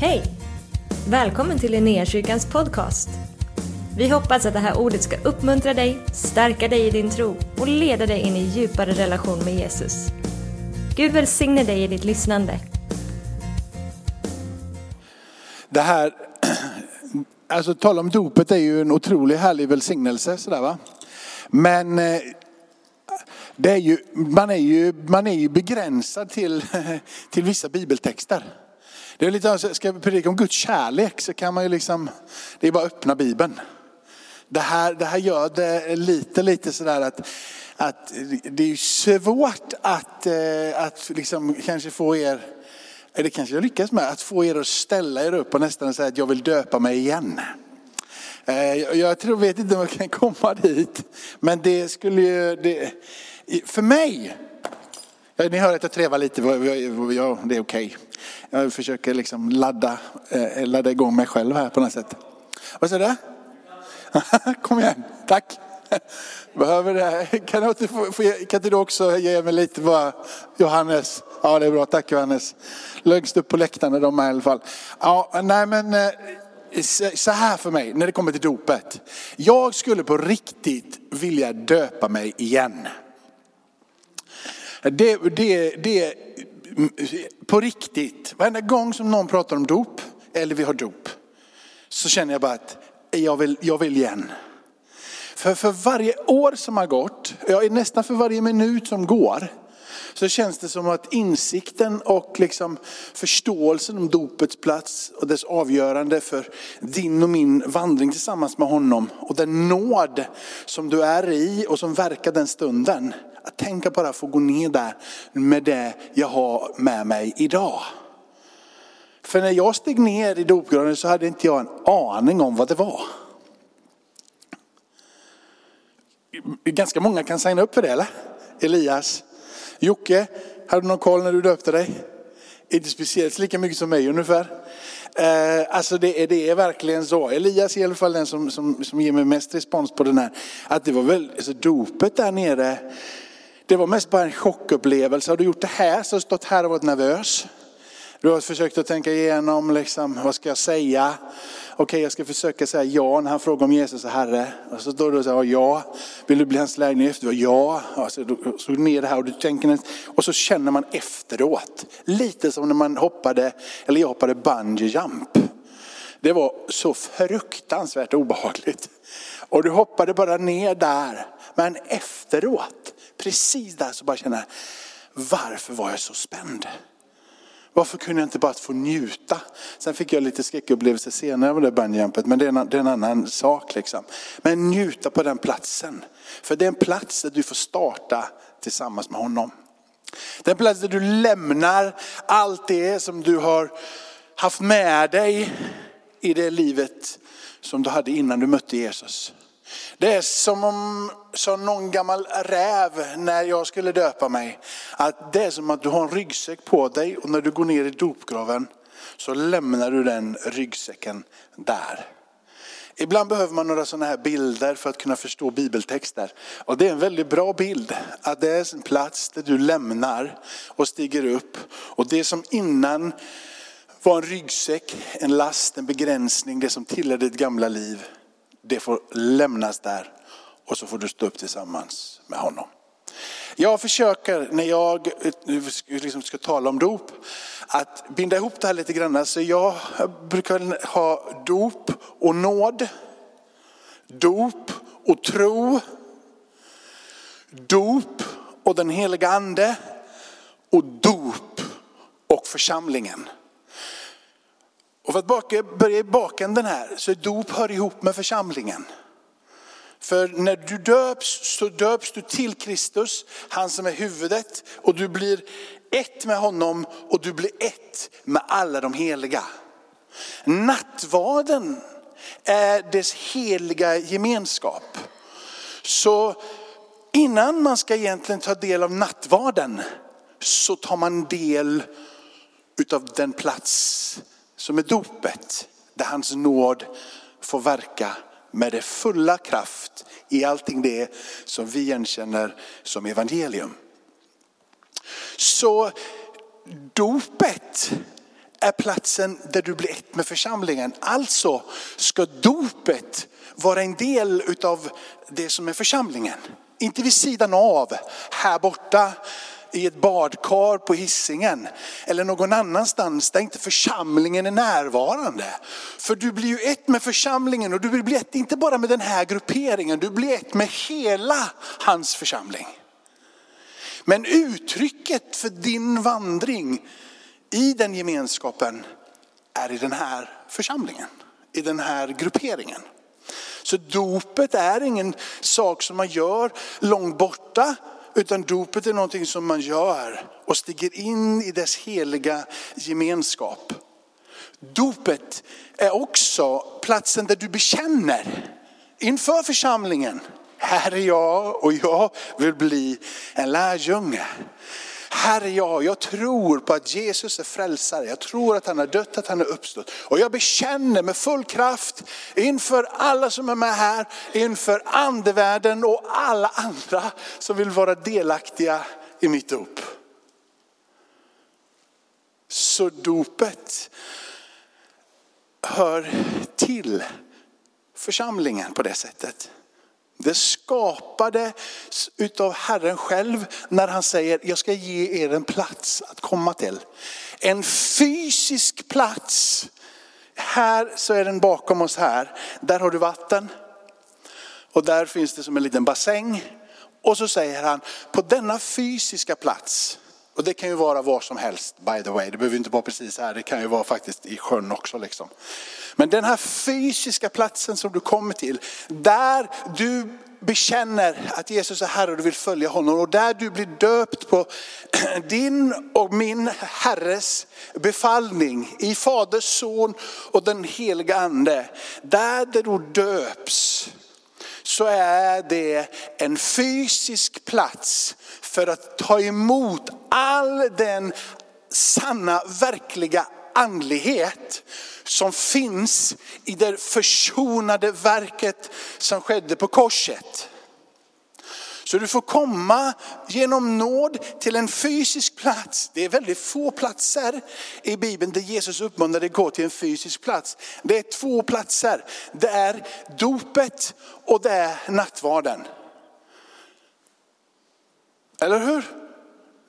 Hej! Välkommen till Linnéakyrkans podcast. Vi hoppas att det här ordet ska uppmuntra dig, stärka dig i din tro och leda dig in i djupare relation med Jesus. Gud välsigne dig i ditt lyssnande. Det här, alltså tala om dopet är ju en otroligt härlig välsignelse sådär va. Men eh, det är ju, man, är ju, man är ju begränsad till, till vissa bibeltexter. Det är lite, ska jag predika om Guds kärlek så kan man ju liksom, det är bara att öppna bibeln. Det här, det här gör det lite, lite sådär att, att det är svårt att, eh, att liksom kanske få er, eller kanske jag lyckas med, att få er att ställa er upp och nästan säga att jag vill döpa mig igen. Eh, jag tror, vet inte om jag kan komma dit, men det skulle ju, det, för mig, Eh, ni hör att jag trevar lite, ja, det är okej. Okay. Jag försöker liksom ladda, eh, ladda igång mig själv här på något sätt. Vad säger du? Kom igen, tack. Behöver det. Kan, du, inte få, kan inte du också ge mig lite bara, Johannes? Ja det är bra, tack Johannes. Längst upp på läktaren är de här i alla fall. Ja, nej men eh, så här för mig när det kommer till dopet. Jag skulle på riktigt vilja döpa mig igen. Det, det, det, på riktigt, varenda gång som någon pratar om dop, eller vi har dop, så känner jag bara att jag vill, jag vill igen. För, för varje år som har gått, ja, nästan för varje minut som går, så känns det som att insikten och liksom förståelsen om dopets plats och dess avgörande för din och min vandring tillsammans med honom och den nåd som du är i och som verkar den stunden. Att tänka bara få gå ner där med det jag har med mig idag. För när jag steg ner i dopgraven så hade inte jag en aning om vad det var. Ganska många kan signa upp för det eller? Elias, Jocke, hade du någon koll när du döpte dig? Inte speciellt lika mycket som mig ungefär. Eh, alltså det är, det är verkligen så. Elias är i alla fall den som, som, som ger mig mest respons på den här. Att det var väl, alltså dopet där nere, det var mest bara en chockupplevelse. Har du gjort det här så har du stått här och varit nervös. Du har försökt att tänka igenom, liksom, vad ska jag säga? Okej, okay, jag ska försöka säga ja när han frågar om Jesus är Herre. Och så står du och säger ja. Vill du bli hans lägenhet? efter? Ja. Och så, så ner det här och du tänker och så känner man efteråt. Lite som när man hoppade, eller jag hoppade bungee jump. Det var så fruktansvärt obehagligt. Och du hoppade bara ner där. Men efteråt, precis där så bara känner jag, varför var jag så spänd? Varför kunde jag inte bara få njuta? Sen fick jag lite skräckupplevelse senare av det bungyjumpet, men det är, en, det är en annan sak. Liksom. Men njuta på den platsen. För det är en plats där du får starta tillsammans med honom. Det är en plats där du lämnar allt det som du har haft med dig i det livet som du hade innan du mötte Jesus. Det är som om, som någon gammal räv när jag skulle döpa mig. Att det är som att du har en ryggsäck på dig och när du går ner i dopgraven så lämnar du den ryggsäcken där. Ibland behöver man några sådana här bilder för att kunna förstå bibeltexter. Och det är en väldigt bra bild. Att det är en plats där du lämnar och stiger upp. Och det som innan var en ryggsäck, en last, en begränsning, det som tillhör ditt gamla liv det får lämnas där och så får du stå upp tillsammans med honom. Jag försöker när jag eh, liksom ska tala om dop att binda ihop det här lite grann. Så jag brukar ha dop och nåd, dop och tro, dop och den heliga ande och dop och församlingen. Och för att börja i bakänden här så dop hör ihop med församlingen. För när du döps så döps du till Kristus, han som är huvudet. Och du blir ett med honom och du blir ett med alla de heliga. Nattvarden är dess heliga gemenskap. Så innan man ska egentligen ta del av nattvarden så tar man del utav den plats som är dopet, där hans nåd får verka med det fulla kraft i allting det som vi igenkänner som evangelium. Så dopet är platsen där du blir ett med församlingen. Alltså ska dopet vara en del utav det som är församlingen. Inte vid sidan av, här borta i ett badkar på hissingen eller någon annanstans där inte församlingen är närvarande. För du blir ju ett med församlingen och du blir ett inte bara med den här grupperingen, du blir ett med hela hans församling. Men uttrycket för din vandring i den gemenskapen är i den här församlingen, i den här grupperingen. Så dopet är ingen sak som man gör långt borta, utan dopet är någonting som man gör och stiger in i dess heliga gemenskap. Dopet är också platsen där du bekänner inför församlingen. Här är jag och jag vill bli en lärjunge. Herre, jag, jag tror på att Jesus är frälsare. Jag tror att han har dött, att han har uppstått. Och jag bekänner med full kraft inför alla som är med här, inför andevärlden och alla andra som vill vara delaktiga i mitt dop. Så dopet hör till församlingen på det sättet. Det skapade utav Herren själv när han säger, jag ska ge er en plats att komma till. En fysisk plats. Här så är den bakom oss här. Där har du vatten. Och där finns det som en liten bassäng. Och så säger han, på denna fysiska plats, och det kan ju vara var som helst by the way, det behöver inte vara precis här, det kan ju vara faktiskt i sjön också. Liksom. Men den här fysiska platsen som du kommer till, där du bekänner att Jesus är Herre och du vill följa honom och där du blir döpt på din och min Herres befallning i Faders son och den heliga ande. Där du döps så är det en fysisk plats för att ta emot all den sanna, verkliga andlighet som finns i det försonade verket som skedde på korset. Så du får komma genom nåd till en fysisk plats. Det är väldigt få platser i Bibeln där Jesus uppmanar dig att gå till en fysisk plats. Det är två platser. Det är dopet och det är nattvarden. Eller hur?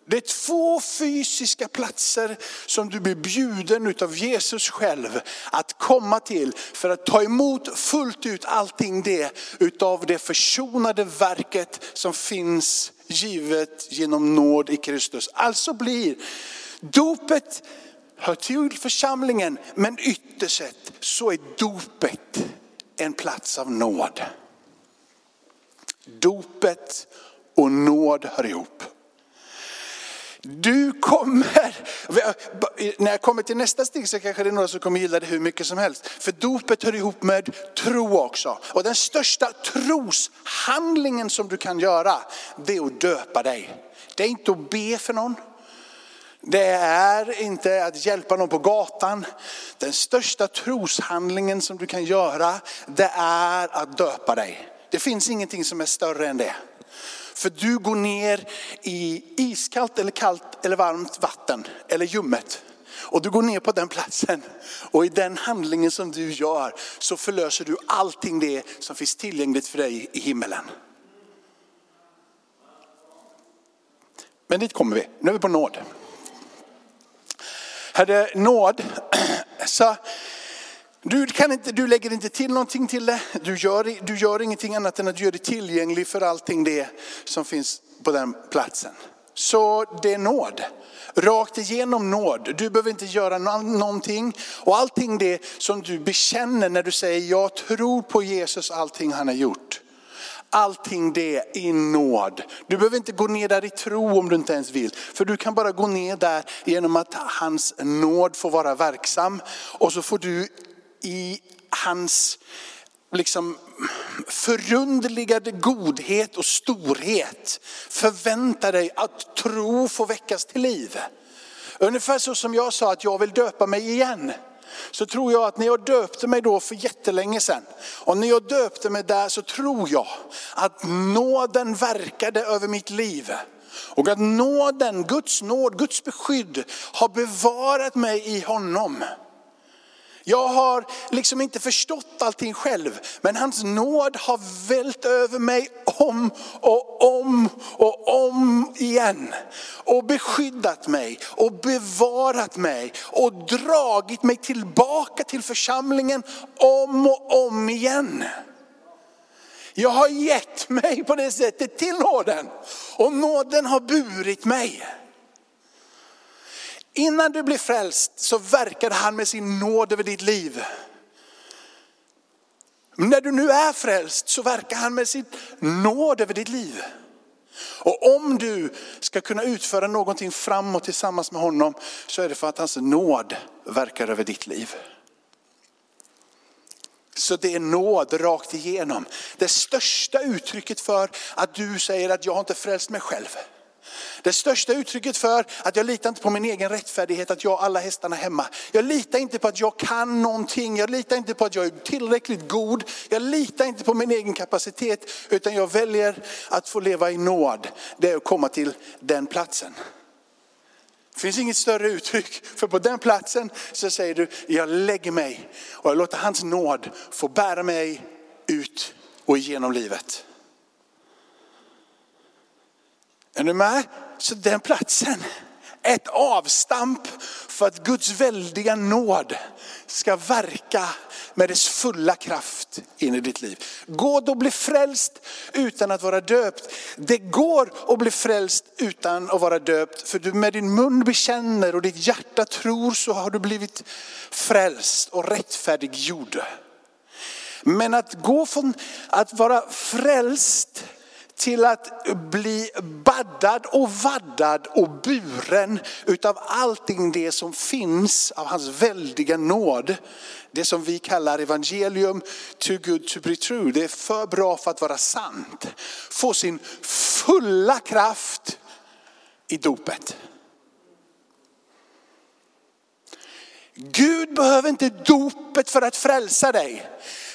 Det är två fysiska platser som du blir bjuden av Jesus själv att komma till för att ta emot fullt ut allting det utav det försonade verket som finns givet genom nåd i Kristus. Alltså blir dopet hör till församlingen men ytterst sett så är dopet en plats av nåd. Dopet och nåd hör ihop. Du kommer, när jag kommer till nästa steg så kanske det är några som kommer gilla det hur mycket som helst. För dopet hör ihop med tro också. Och den största troshandlingen som du kan göra, det är att döpa dig. Det är inte att be för någon. Det är inte att hjälpa någon på gatan. Den största troshandlingen som du kan göra, det är att döpa dig. Det finns ingenting som är större än det. För du går ner i iskallt eller kallt eller varmt vatten eller ljummet. Och du går ner på den platsen och i den handlingen som du gör så förlöser du allting det som finns tillgängligt för dig i himmelen. Men dit kommer vi, nu är vi på nåd. Herre, nåd, så du, kan inte, du lägger inte till någonting till det. Du gör, du gör ingenting annat än att du gör det tillgängligt för allting det som finns på den platsen. Så det är nåd. Rakt igenom nåd. Du behöver inte göra någonting. Och allting det som du bekänner när du säger jag tror på Jesus, allting han har gjort. Allting det i nåd. Du behöver inte gå ner där i tro om du inte ens vill. För du kan bara gå ner där genom att hans nåd får vara verksam. Och så får du i hans liksom förundligade godhet och storhet förvänta dig att tro får väckas till liv. Ungefär så som jag sa att jag vill döpa mig igen. Så tror jag att när jag döpte mig då för jättelänge sedan och när jag döpte mig där så tror jag att nåden verkade över mitt liv. Och att nåden, Guds nåd, Guds beskydd har bevarat mig i honom. Jag har liksom inte förstått allting själv, men hans nåd har vält över mig om och om och om igen. Och beskyddat mig och bevarat mig och dragit mig tillbaka till församlingen om och om igen. Jag har gett mig på det sättet till nåden och nåden har burit mig. Innan du blir frälst så verkade han med sin nåd över ditt liv. Men när du nu är frälst så verkar han med sin nåd över ditt liv. Och om du ska kunna utföra någonting framåt tillsammans med honom så är det för att hans nåd verkar över ditt liv. Så det är nåd rakt igenom. Det största uttrycket för att du säger att jag har inte frälst mig själv. Det största uttrycket för att jag litar inte på min egen rättfärdighet, att jag har alla hästarna hemma. Jag litar inte på att jag kan någonting, jag litar inte på att jag är tillräckligt god. Jag litar inte på min egen kapacitet, utan jag väljer att få leva i nåd. Det är att komma till den platsen. Det finns inget större uttryck, för på den platsen så säger du, jag lägger mig och jag låter hans nåd få bära mig ut och igenom livet. Är ni med? Så den platsen, ett avstamp för att Guds väldiga nåd ska verka med dess fulla kraft in i ditt liv. Gå då bli frälst utan att vara döpt. Det går att bli frälst utan att vara döpt. För du med din mun bekänner och ditt hjärta tror så har du blivit frälst och rättfärdiggjord. Men att gå från att vara frälst till att bli baddad och vaddad och buren utav allting det som finns av hans väldiga nåd. Det som vi kallar evangelium, too good to be true. Det är för bra för att vara sant. Få sin fulla kraft i dopet. Gud behöver inte dopet för att frälsa dig.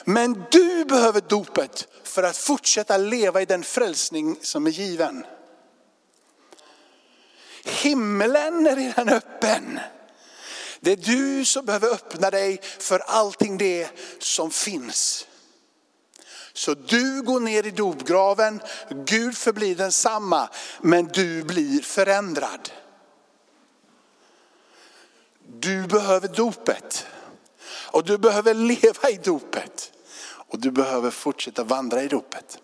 Men du behöver dopet för att fortsätta leva i den frälsning som är given. Himlen är redan öppen. Det är du som behöver öppna dig för allting det som finns. Så du går ner i dopgraven, Gud förblir densamma, men du blir förändrad. Du behöver dopet. Och du behöver leva i dopet. Och du behöver fortsätta vandra i ropet.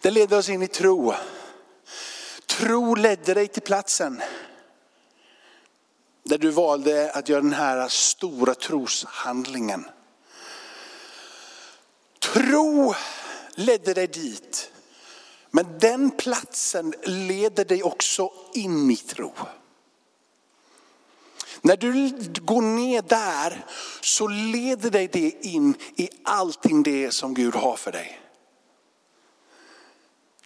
Det leder oss in i tro. Tro ledde dig till platsen där du valde att göra den här stora troshandlingen. Tro ledde dig dit. Men den platsen leder dig också in i tro. När du går ner där så leder dig det in i allting det som Gud har för dig.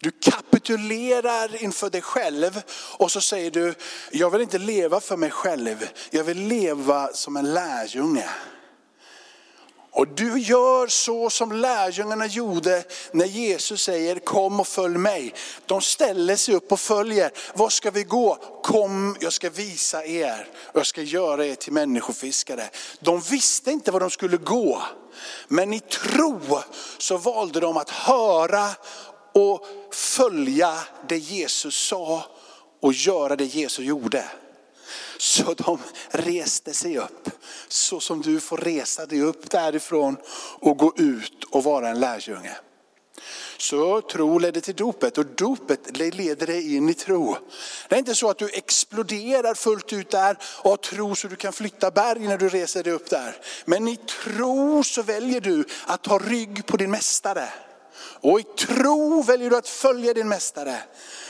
Du kapitulerar inför dig själv och så säger du, jag vill inte leva för mig själv, jag vill leva som en lärjunge. Och du gör så som lärjungarna gjorde när Jesus säger kom och följ mig. De ställer sig upp och följer. Var ska vi gå? Kom, jag ska visa er jag ska göra er till människofiskare. De visste inte var de skulle gå. Men i tro så valde de att höra och följa det Jesus sa och göra det Jesus gjorde. Så de reste sig upp. Så som du får resa dig upp därifrån och gå ut och vara en lärjunge. Så tro ledde till dopet och dopet leder dig in i tro. Det är inte så att du exploderar fullt ut där och har tro så du kan flytta berg när du reser dig upp där. Men i tro så väljer du att ta rygg på din mästare. Och i tro väljer du att följa din mästare.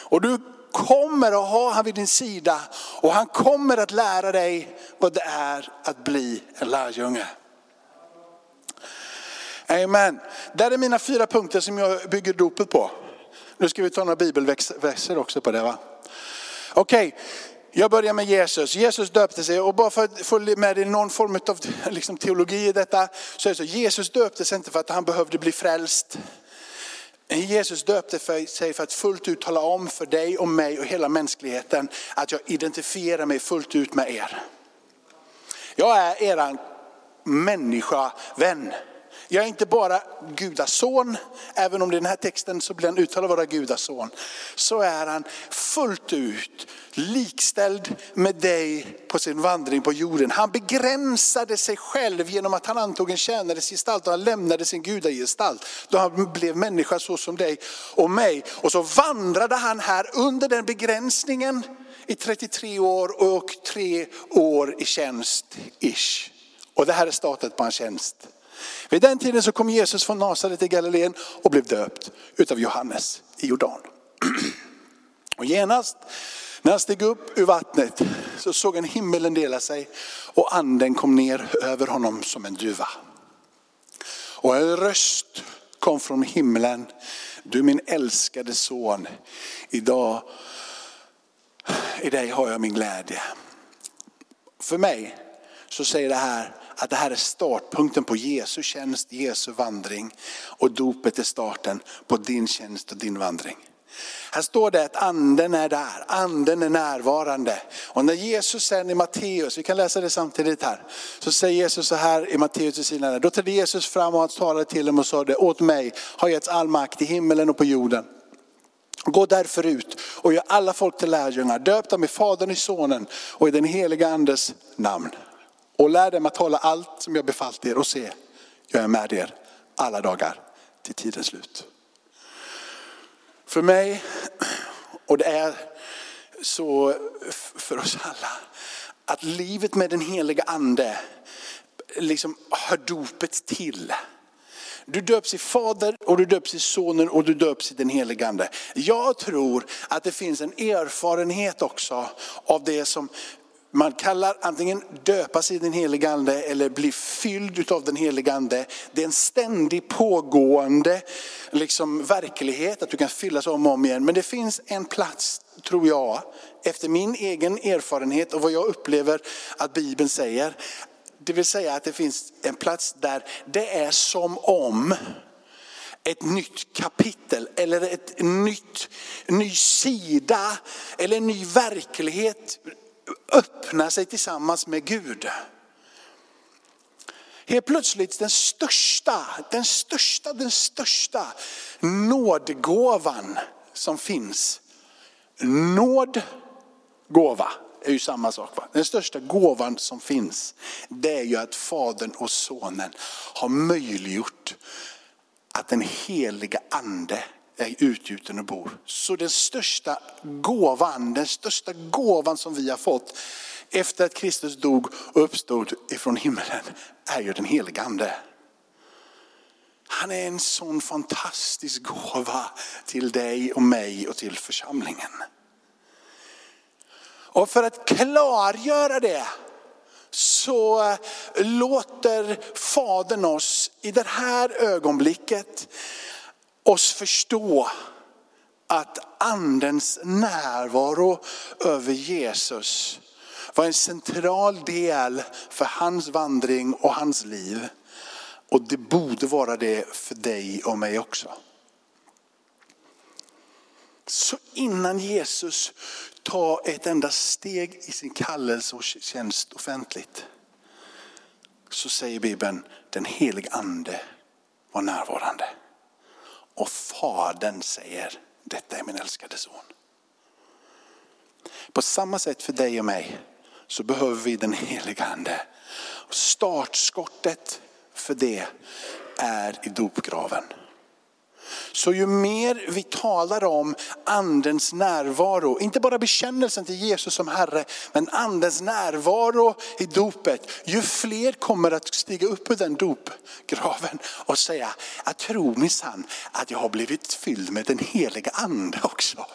Och du kommer att ha han vid din sida och han kommer att lära dig vad det är att bli en lärjunge. Amen. Där är mina fyra punkter som jag bygger dopet på. Nu ska vi ta några bibelverser också på det va. Okej, okay. jag börjar med Jesus. Jesus döpte sig och bara för att få med i någon form av liksom, teologi i detta så är det så. Jesus döpte sig inte för att han behövde bli frälst. Jesus döpte för sig för att fullt ut tala om för dig och mig och hela mänskligheten att jag identifierar mig fullt ut med er. Jag är eran människa, vän. Jag är inte bara gudason, även om i den här texten så blir han uttalad vara gudason. Så är han fullt ut likställd med dig på sin vandring på jorden. Han begränsade sig själv genom att han antog en tjänares gestalt och han lämnade sin gudagestalt. Då han blev människa så som dig och mig. Och så vandrade han här under den begränsningen i 33 år och tre år i tjänst. Ish. Och det här är startet på hans tjänst. Vid den tiden så kom Jesus från Nasaret i Galileen och blev döpt utav Johannes i Jordan. Och genast när han steg upp ur vattnet så såg han himmelen dela sig och anden kom ner över honom som en duva. Och en röst kom från himlen. Du min älskade son, idag i dig har jag min glädje. För mig så säger det här att det här är startpunkten på Jesu tjänst, Jesu vandring. Och dopet är starten på din tjänst och din vandring. Här står det att anden är där, anden är närvarande. Och när Jesus sen i Matteus, vi kan läsa det samtidigt här, så säger Jesus så här i Matteus till sina Då trädde Jesus fram och han talade till dem och sa det, åt mig har getts all makt i himmelen och på jorden. Gå därför ut och gör alla folk till lärjungar, döp dem i Fadern, i Sonen och i den heliga Andes namn. Och lär dem att hålla allt som jag befallt er och se, jag är med er alla dagar till tidens slut. För mig, och det är så för oss alla, att livet med den heliga ande liksom hör dopet till. Du döps i Fader och du döps i Sonen och du döps i den helige Ande. Jag tror att det finns en erfarenhet också av det som man kallar antingen döpas i den helige ande eller bli fylld av den helige ande. Det är en ständig pågående liksom, verklighet att du kan fyllas om och om igen. Men det finns en plats, tror jag, efter min egen erfarenhet och vad jag upplever att Bibeln säger. Det vill säga att det finns en plats där det är som om ett nytt kapitel eller ett nytt, ny sida eller en ny verklighet öppna sig tillsammans med Gud. Helt plötsligt den största, den största, den största nådgåvan som finns. Nåd, gåva är ju samma sak. Va? Den största gåvan som finns det är ju att Fadern och Sonen har möjliggjort att den heliga ande är utgjuten och bor. Så den största gåvan, den största gåvan som vi har fått efter att Kristus dog och uppstod ifrån himlen är ju den helige ande. Han är en sån fantastisk gåva till dig och mig och till församlingen. Och för att klargöra det så låter Fadern oss i det här ögonblicket oss förstå att andens närvaro över Jesus var en central del för hans vandring och hans liv. Och det borde vara det för dig och mig också. Så innan Jesus tar ett enda steg i sin kallelse och tjänst offentligt så säger Bibeln den helige ande var närvarande. Och fadern säger, detta är min älskade son. På samma sätt för dig och mig så behöver vi den heliga ande. Startskottet för det är i dopgraven. Så ju mer vi talar om andens närvaro, inte bara bekännelsen till Jesus som Herre, men andens närvaro i dopet. Ju fler kommer att stiga upp ur den dopgraven och säga, jag tror minsann att jag har blivit fylld med den heliga ande också.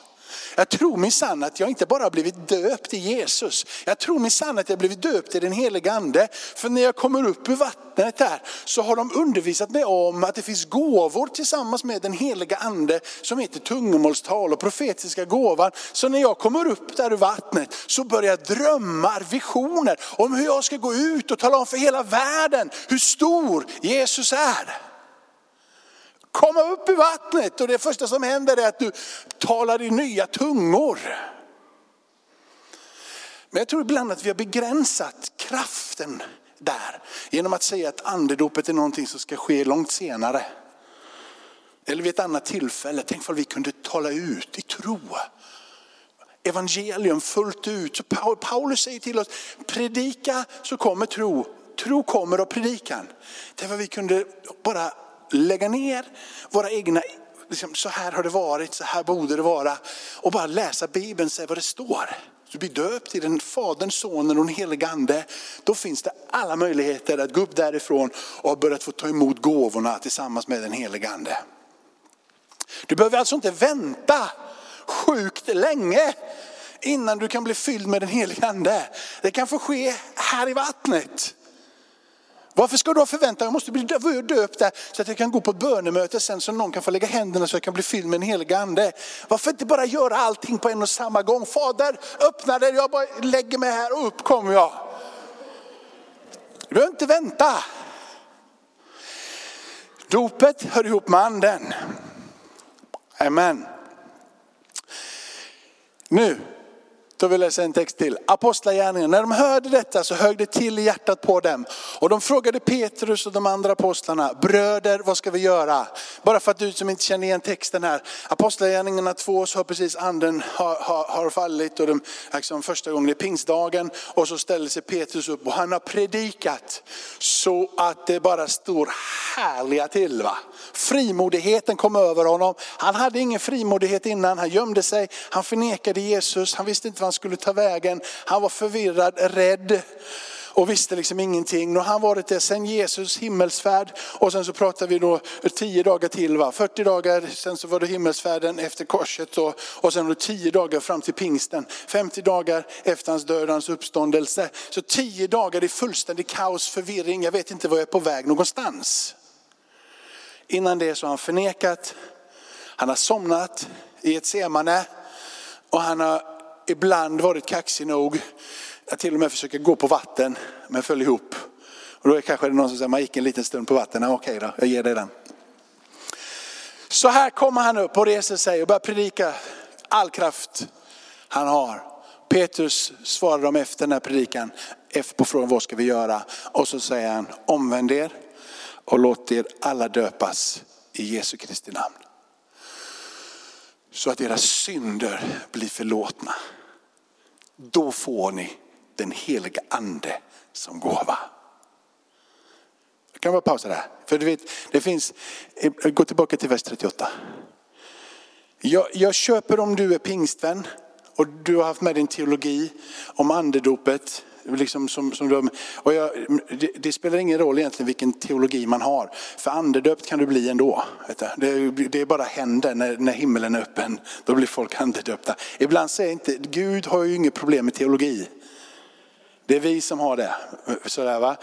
Jag tror minsann att jag inte bara har blivit döpt i Jesus. Jag tror minsann att jag har blivit döpt i den heliga ande. För när jag kommer upp ur vattnet där så har de undervisat mig om att det finns gåvor tillsammans med den heliga ande som heter tungomålstal och profetiska gåvan. Så när jag kommer upp där ur vattnet så börjar drömmar, visioner om hur jag ska gå ut och tala om för hela världen hur stor Jesus är komma upp i vattnet och det första som händer är att du talar i nya tungor. Men jag tror ibland att vi har begränsat kraften där genom att säga att andedopet är någonting som ska ske långt senare. Eller vid ett annat tillfälle. Tänk om vi kunde tala ut i tro. Evangelium fullt ut. Så Paulus säger till oss, predika så kommer tro. Tro kommer av predikan. Tänk om vi kunde bara lägga ner våra egna, liksom, så här har det varit, så här borde det vara. Och bara läsa Bibeln, se vad det står. Du blir döpt i den Fadern, Sonen och den helige Ande. Då finns det alla möjligheter att gå upp därifrån och börja få ta emot gåvorna tillsammans med den helige Ande. Du behöver alltså inte vänta sjukt länge innan du kan bli fylld med den helige Ande. Det kan få ske här i vattnet. Varför ska du ha förväntan? Jag måste bli döpt där så att jag kan gå på bönemöte sen så någon kan få lägga händerna så jag kan bli fylld med den helige ande. Varför inte bara göra allting på en och samma gång? Fader, öppna dig, jag bara lägger mig här och upp kommer jag. Du behöver inte vänta. Dopet hör ihop med anden. Amen. Nu då vill jag läsa en text till. Apostlagärningarna. När de hörde detta så högg det till i hjärtat på dem. Och de frågade Petrus och de andra apostlarna, bröder vad ska vi göra? Bara för att du som inte känner igen texten här. Apostlagärningarna 2 så har precis anden har, har, har fallit och de, liksom första gången är pingstdagen. Och så ställer sig Petrus upp och han har predikat så att det bara står härliga till. Va? Frimodigheten kom över honom. Han hade ingen frimodighet innan, han gömde sig, han förnekade Jesus, han visste inte han skulle ta vägen. Han var förvirrad, rädd och visste liksom ingenting. Och har han varit det sen Jesus himmelsfärd och sen så pratar vi då tio dagar till, va? 40 dagar, sen så var det himmelsfärden efter korset då, och sen då tio dagar fram till pingsten. 50 dagar efter hans död hans uppståndelse. Så tio dagar i fullständig kaos, förvirring, jag vet inte var jag är på väg någonstans. Innan det så har han förnekat, han har somnat i ett semane och han har ibland varit kaxig nog att till och med försöka gå på vatten men föll ihop. Och då är kanske det någon som säger, man gick en liten stund på vatten, ja, okej då, jag ger dig den. Så här kommer han upp och reser sig och börjar predika all kraft han har. Petrus svarar dem efter den här predikan, efter på frågan vad ska vi göra? Och så säger han, omvänd er och låt er alla döpas i Jesu Kristi namn så att era synder blir förlåtna. Då får ni den heliga ande som gåva. Jag kan bara pausa där. För du vet, det finns, gå tillbaka till vers 38. Jag, jag köper om du är pingstvän och du har haft med din teologi om andedopet Liksom som, som de, och jag, det, det, spelar ingen roll egentligen vilken teologi man har. För andedöpt kan du bli ändå. Det, det är bara händer när, när himlen är öppen. Då blir folk andedöpta. Ibland säger inte, Gud har ju inget problem med teologi. Det är vi som har det. Sådär, va?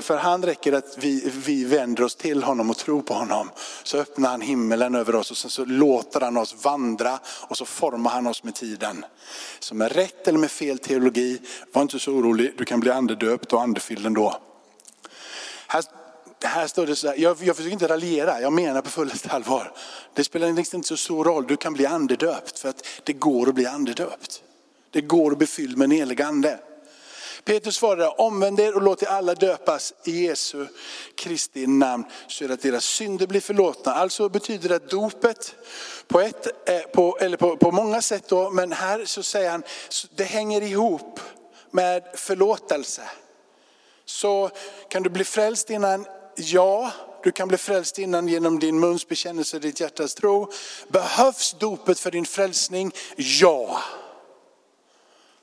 För han räcker att vi, vi vänder oss till honom och tror på honom. Så öppnar han himmelen över oss och sen så låter han oss vandra och så formar han oss med tiden. Så med rätt eller med fel teologi, var inte så orolig, du kan bli andedöpt och andefylld ändå. Här, här står det så här, jag, jag försöker inte raljera, jag menar på fullaste allvar. Det spelar liksom inte så stor roll, du kan bli andedöpt för att det går att bli andedöpt. Det går att bli fylld med en helig ande. Petrus svarade, omvänd er och låt er alla döpas i Jesu Kristi namn så att deras synder blir förlåtna. Alltså betyder det att dopet på, ett, eh, på, eller på, på många sätt då, men här så säger han, det hänger ihop med förlåtelse. Så kan du bli frälst innan? Ja, du kan bli frälst innan genom din muns bekännelse, ditt hjärtas tro. Behövs dopet för din frälsning? Ja.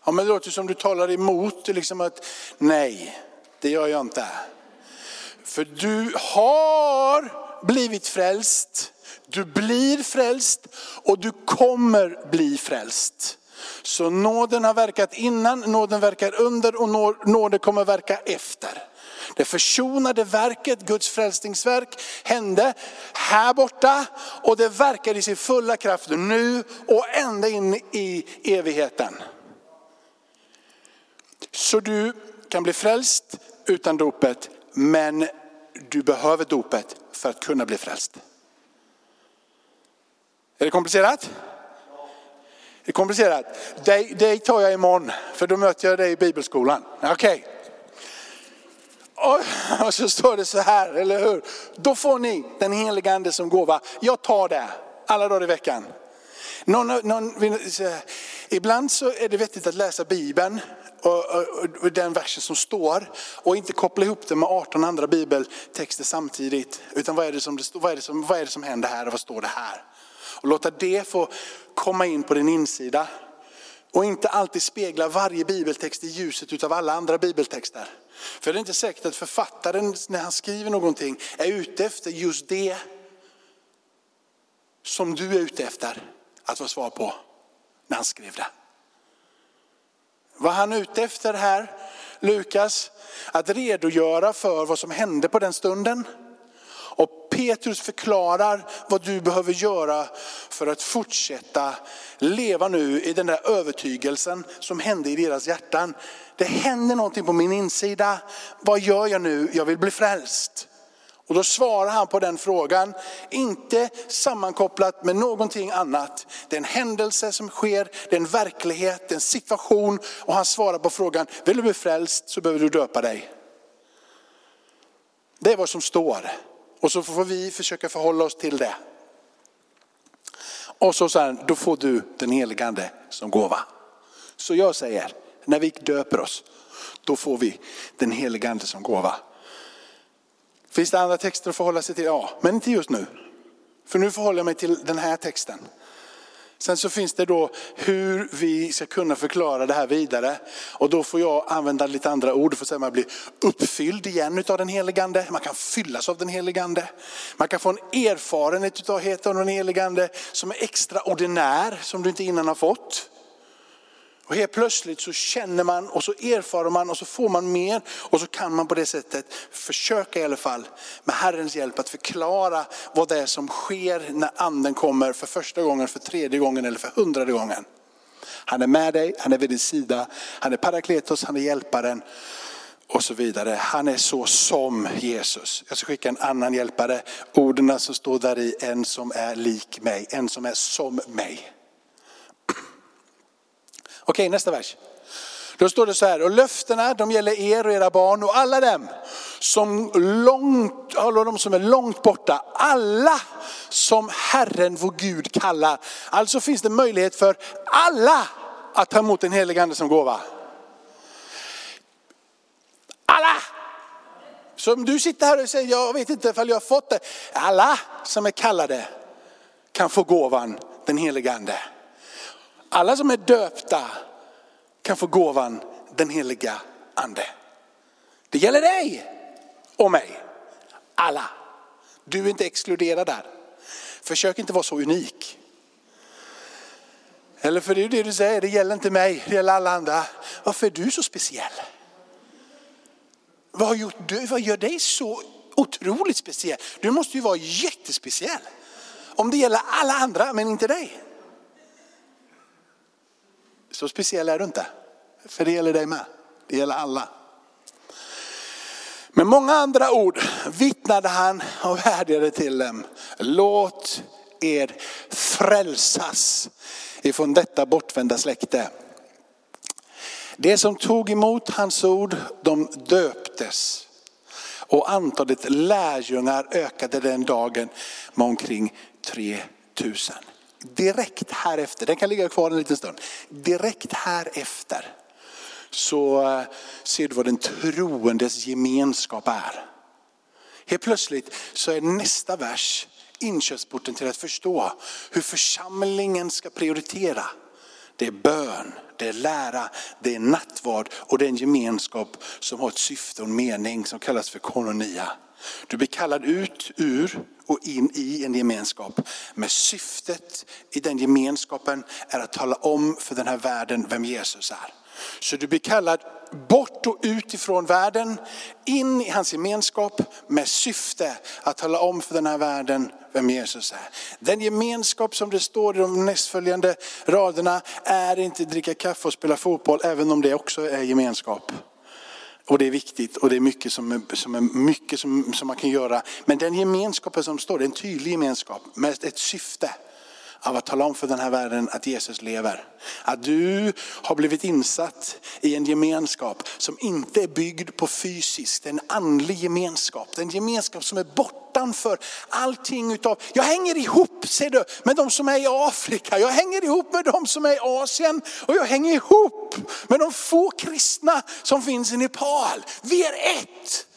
Ja, men det låter som du talar emot, liksom att nej, det gör jag inte. För du har blivit frälst, du blir frälst och du kommer bli frälst. Så nåden har verkat innan, nåden verkar under och nåden kommer verka efter. Det försonade verket, Guds frälsningsverk, hände här borta och det verkar i sin fulla kraft nu och ända in i evigheten. Så du kan bli frälst utan dopet, men du behöver dopet för att kunna bli frälst. Är det komplicerat? Det är komplicerat. Dig, dig tar jag imorgon, för då möter jag dig i bibelskolan. Okej. Okay. Och, och så står det så här, eller hur? Då får ni den helige ande som gåva. Jag tar det alla dagar i veckan. Någon, någon, ibland så är det vettigt att läsa Bibeln och, och, och, den versen som står och inte koppla ihop det med 18 andra bibeltexter samtidigt. Utan vad är det som, vad är det som, vad är det som händer här och vad står det här? Och låta det få komma in på din insida. Och inte alltid spegla varje bibeltext i ljuset av alla andra bibeltexter. För det är inte säkert att författaren när han skriver någonting är ute efter just det som du är ute efter att få svar på när han skrev det. Vad han ute efter här, Lukas, att redogöra för vad som hände på den stunden. Och Petrus förklarar vad du behöver göra för att fortsätta leva nu i den där övertygelsen som hände i deras hjärtan. Det händer någonting på min insida. Vad gör jag nu? Jag vill bli frälst. Och då svarar han på den frågan, inte sammankopplat med någonting annat. Det är en händelse som sker, det är en verklighet, det är en situation. Och han svarar på frågan, vill du bli frälst så behöver du döpa dig. Det är vad som står. Och så får vi försöka förhålla oss till det. Och så säger då får du den helige ande som gåva. Så jag säger, när vi döper oss, då får vi den helige ande som gåva. Finns det andra texter att förhålla sig till? Ja, men inte just nu. För nu förhåller jag mig till den här texten. Sen så finns det då hur vi ska kunna förklara det här vidare. Och då får jag använda lite andra ord för att man blir uppfylld igen av den heligande. Man kan fyllas av den heligande. Man kan få en erfarenhet av den heligande som är extraordinär, som du inte innan har fått. Och helt plötsligt så känner man och så erfar man och så får man mer och så kan man på det sättet försöka i alla fall med Herrens hjälp att förklara vad det är som sker när anden kommer för första gången, för tredje gången eller för hundrade gången. Han är med dig, han är vid din sida, han är parakletos, han är hjälparen och så vidare. Han är så som Jesus. Jag ska skicka en annan hjälpare. Orden som står där i, en som är lik mig, en som är som mig. Okej, nästa vers. Då står det så här, och löftena de gäller er och era barn och alla dem som, långt, alla de som är långt borta. Alla som Herren vår Gud kallar. Alltså finns det möjlighet för alla att ta emot den helige ande som gåva. Alla! Så om du sitter här och säger, jag vet inte ifall jag har fått det. Alla som är kallade kan få gåvan, den helige ande. Alla som är döpta kan få gåvan den heliga ande. Det gäller dig och mig. Alla. Du är inte exkluderad där. Försök inte vara så unik. Eller för det är ju det du säger, det gäller inte mig, det gäller alla andra. Varför är du så speciell? Vad, har gjort du, vad gör dig så otroligt speciell? Du måste ju vara jättespeciell. Om det gäller alla andra men inte dig. Så speciell är du inte. För det gäller dig med. Det gäller alla. Med många andra ord vittnade han och vädjade till dem. Låt er frälsas ifrån detta bortvända släkte. Det som tog emot hans ord, de döptes. Och antalet lärjungar ökade den dagen med omkring 3000 direkt härefter, den kan ligga kvar en liten stund. Direkt härefter så eh, ser du vad den troendes gemenskap är. Helt plötsligt så är nästa vers inkörsporten till att förstå hur församlingen ska prioritera. Det är bön, det är lära, det är nattvard och det är en gemenskap som har ett syfte och en mening som kallas för kolonia. Du blir kallad ut ur och in i en gemenskap. Men syftet i den gemenskapen är att tala om för den här världen vem Jesus är. Så du blir kallad bort och ut ifrån världen, in i hans gemenskap med syfte att tala om för den här världen vem Jesus är. Den gemenskap som det står i de nästföljande raderna är inte dricka kaffe och spela fotboll, även om det också är gemenskap. Och det är viktigt och det är mycket som, som, är mycket som, som man kan göra. Men den gemenskapen som står, det är en tydlig gemenskap med ett syfte av att tala om för den här världen att Jesus lever. Att du har blivit insatt i en gemenskap som inte är byggd på fysiskt, en andlig gemenskap. En gemenskap som är bortanför allting utav, jag hänger ihop ser du, med de som är i Afrika, jag hänger ihop med de som är i Asien och jag hänger ihop med de få kristna som finns i Nepal. Vi är ett.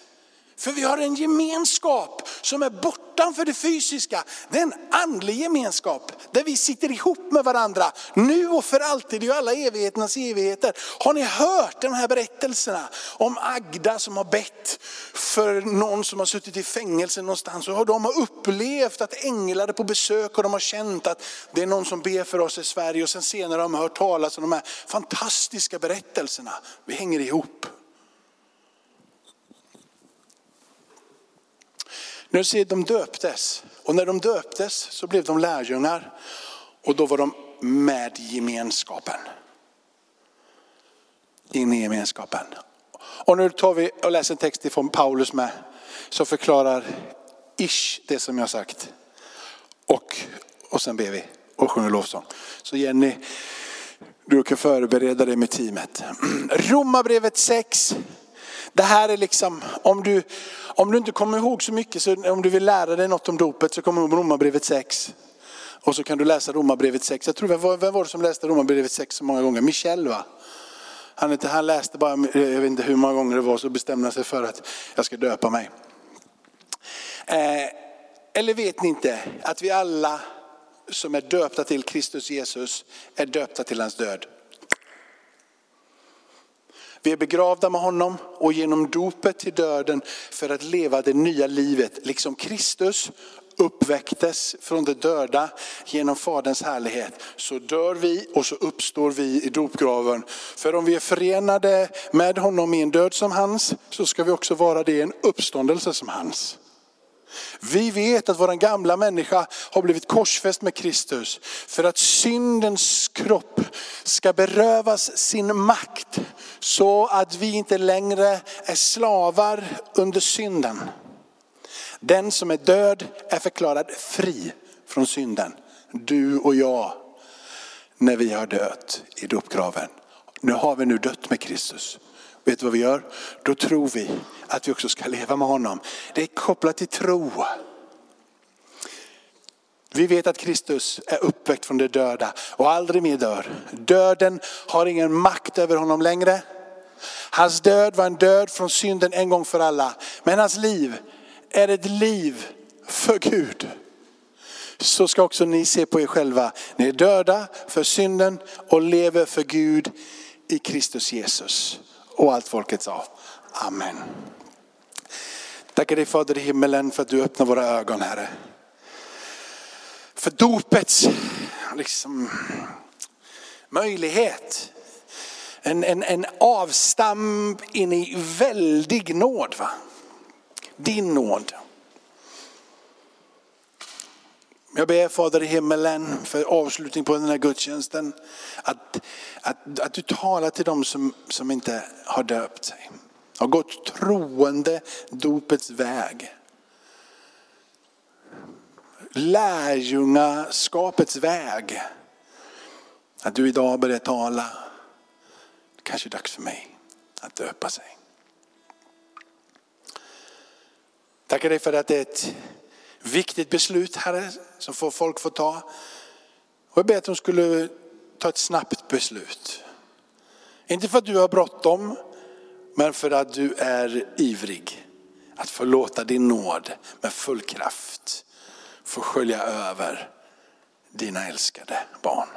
För vi har en gemenskap som är bortanför det fysiska. Det är en andlig gemenskap där vi sitter ihop med varandra nu och för alltid i alla evigheternas evigheter. Har ni hört de här berättelserna om Agda som har bett för någon som har suttit i fängelse någonstans. Och de har upplevt att änglar är på besök och de har känt att det är någon som ber för oss i Sverige. Och sen senare har de hört talas om de här fantastiska berättelserna. Vi hänger ihop. Nu ser de döptes och när de döptes så blev de lärjungar och då var de med gemenskapen. In i gemenskapen. Och nu tar vi och läser en text ifrån Paulus med som förklarar ish det som jag sagt. Och, och sen ber vi och sjunger lovsång. Så Jenny, du kan förbereda dig med teamet. Romarbrevet 6 det här är liksom, om du, om du inte kommer ihåg så mycket, så om du vill lära dig något om dopet så kommer du ihåg Romarbrevet 6. Och så kan du läsa Romarbrevet 6. Jag tror, vem var, vem var det som läste Romarbrevet 6 så många gånger? Michel va? Han, inte, han läste bara, jag vet inte hur många gånger det var, så bestämde han sig för att jag ska döpa mig. Eh, eller vet ni inte att vi alla som är döpta till Kristus Jesus är döpta till hans död. Vi är begravda med honom och genom dopet till döden för att leva det nya livet. Liksom Kristus uppväcktes från de döda genom Faderns härlighet så dör vi och så uppstår vi i dopgraven. För om vi är förenade med honom i en död som hans så ska vi också vara det i en uppståndelse som hans. Vi vet att vår gamla människa har blivit korsfäst med Kristus för att syndens kropp ska berövas sin makt så att vi inte längre är slavar under synden. Den som är död är förklarad fri från synden. Du och jag när vi har dött i dopgraven. Nu har vi nu dött med Kristus. Vet du vad vi gör? Då tror vi att vi också ska leva med honom. Det är kopplat till tro. Vi vet att Kristus är uppväckt från de döda och aldrig mer dör. Döden har ingen makt över honom längre. Hans död var en död från synden en gång för alla. Men hans liv är ett liv för Gud. Så ska också ni se på er själva. Ni är döda för synden och lever för Gud i Kristus Jesus. Och allt folket sa Amen. Tackar dig Fader i himmelen för att du öppnar våra ögon Herre. För dopets liksom, möjlighet. En, en, en avstamp in i väldig nåd. Va? Din nåd. Jag ber Fader i himmelen för avslutning på den här gudstjänsten. Att, att, att du talar till dem som, som inte har döpt sig. Har gått troende dopets väg. Lärjungaskapets väg. Att du idag börjar tala. Det kanske är dags för mig att döpa sig. Tackar dig för att det är ett viktigt beslut Herre som folk får ta. Och jag ber att de skulle ta ett snabbt beslut. Inte för att du har bråttom, men för att du är ivrig. Att få låta din nåd med full kraft få skölja över dina älskade barn.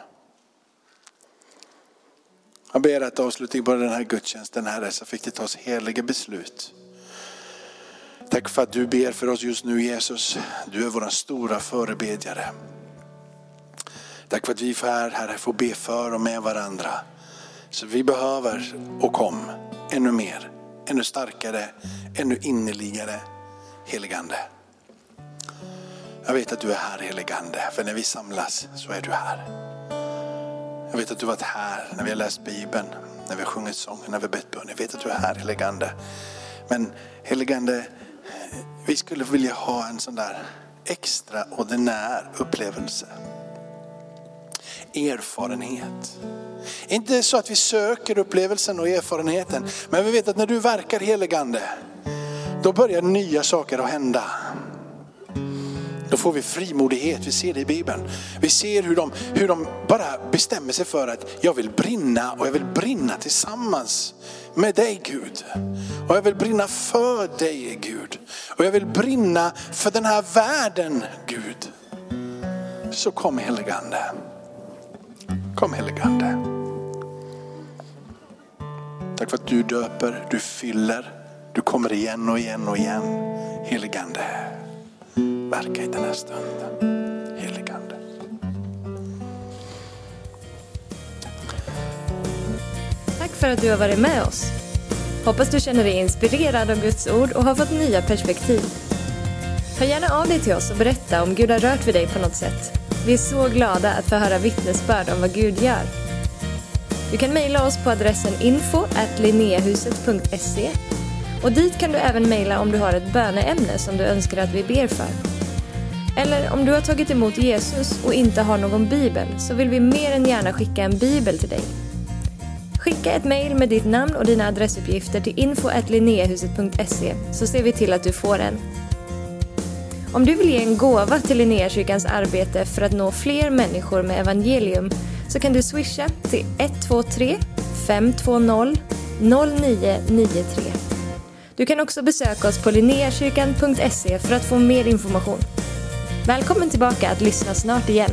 Jag ber att avslutningen på den här gudstjänsten Herre så fick det tas heliga beslut. Tack för att du ber för oss just nu Jesus. Du är vår stora förebedjare. Tack för att vi får här, Herre, får be för och med varandra. Så vi behöver och kom ännu mer, ännu starkare, ännu innerligare heligande. Jag vet att du är här heligande, för när vi samlas så är du här. Jag vet att du varit här när vi har läst Bibeln, när vi har sjungit sånger, när vi har bett bön. Jag vet att du är här heligande. Men heligande, vi skulle vilja ha en sån där extraordinär upplevelse. erfarenhet. Inte så att vi söker upplevelsen och erfarenheten, men vi vet att när du verkar heligande, då börjar nya saker att hända. Då får vi frimodighet, vi ser det i Bibeln. Vi ser hur de, hur de bara bestämmer sig för att jag vill brinna och jag vill brinna tillsammans med dig Gud. Och jag vill brinna för dig Gud. Och jag vill brinna för den här världen Gud. Så kom heligande. Kom heligande. Tack för att du döper, du fyller, du kommer igen och igen och igen. Heligande. Verka i den här stunden. Heligande. Tack för att du har varit med oss. Hoppas du känner dig inspirerad av Guds ord och har fått nya perspektiv. Hör gärna av dig till oss och berätta om Gud har rört vid dig på något sätt. Vi är så glada att få höra vittnesbörd om vad Gud gör. Du kan mejla oss på adressen info och dit kan du även mejla om du har ett böneämne som du önskar att vi ber för. Eller om du har tagit emot Jesus och inte har någon bibel så vill vi mer än gärna skicka en bibel till dig. Skicka ett mejl med ditt namn och dina adressuppgifter till info så ser vi till att du får en. Om du vill ge en gåva till Linnéakyrkans arbete för att nå fler människor med evangelium så kan du swisha till 123 520 0993. Du kan också besöka oss på linneakyrkan.se för att få mer information. Välkommen tillbaka att lyssna snart igen.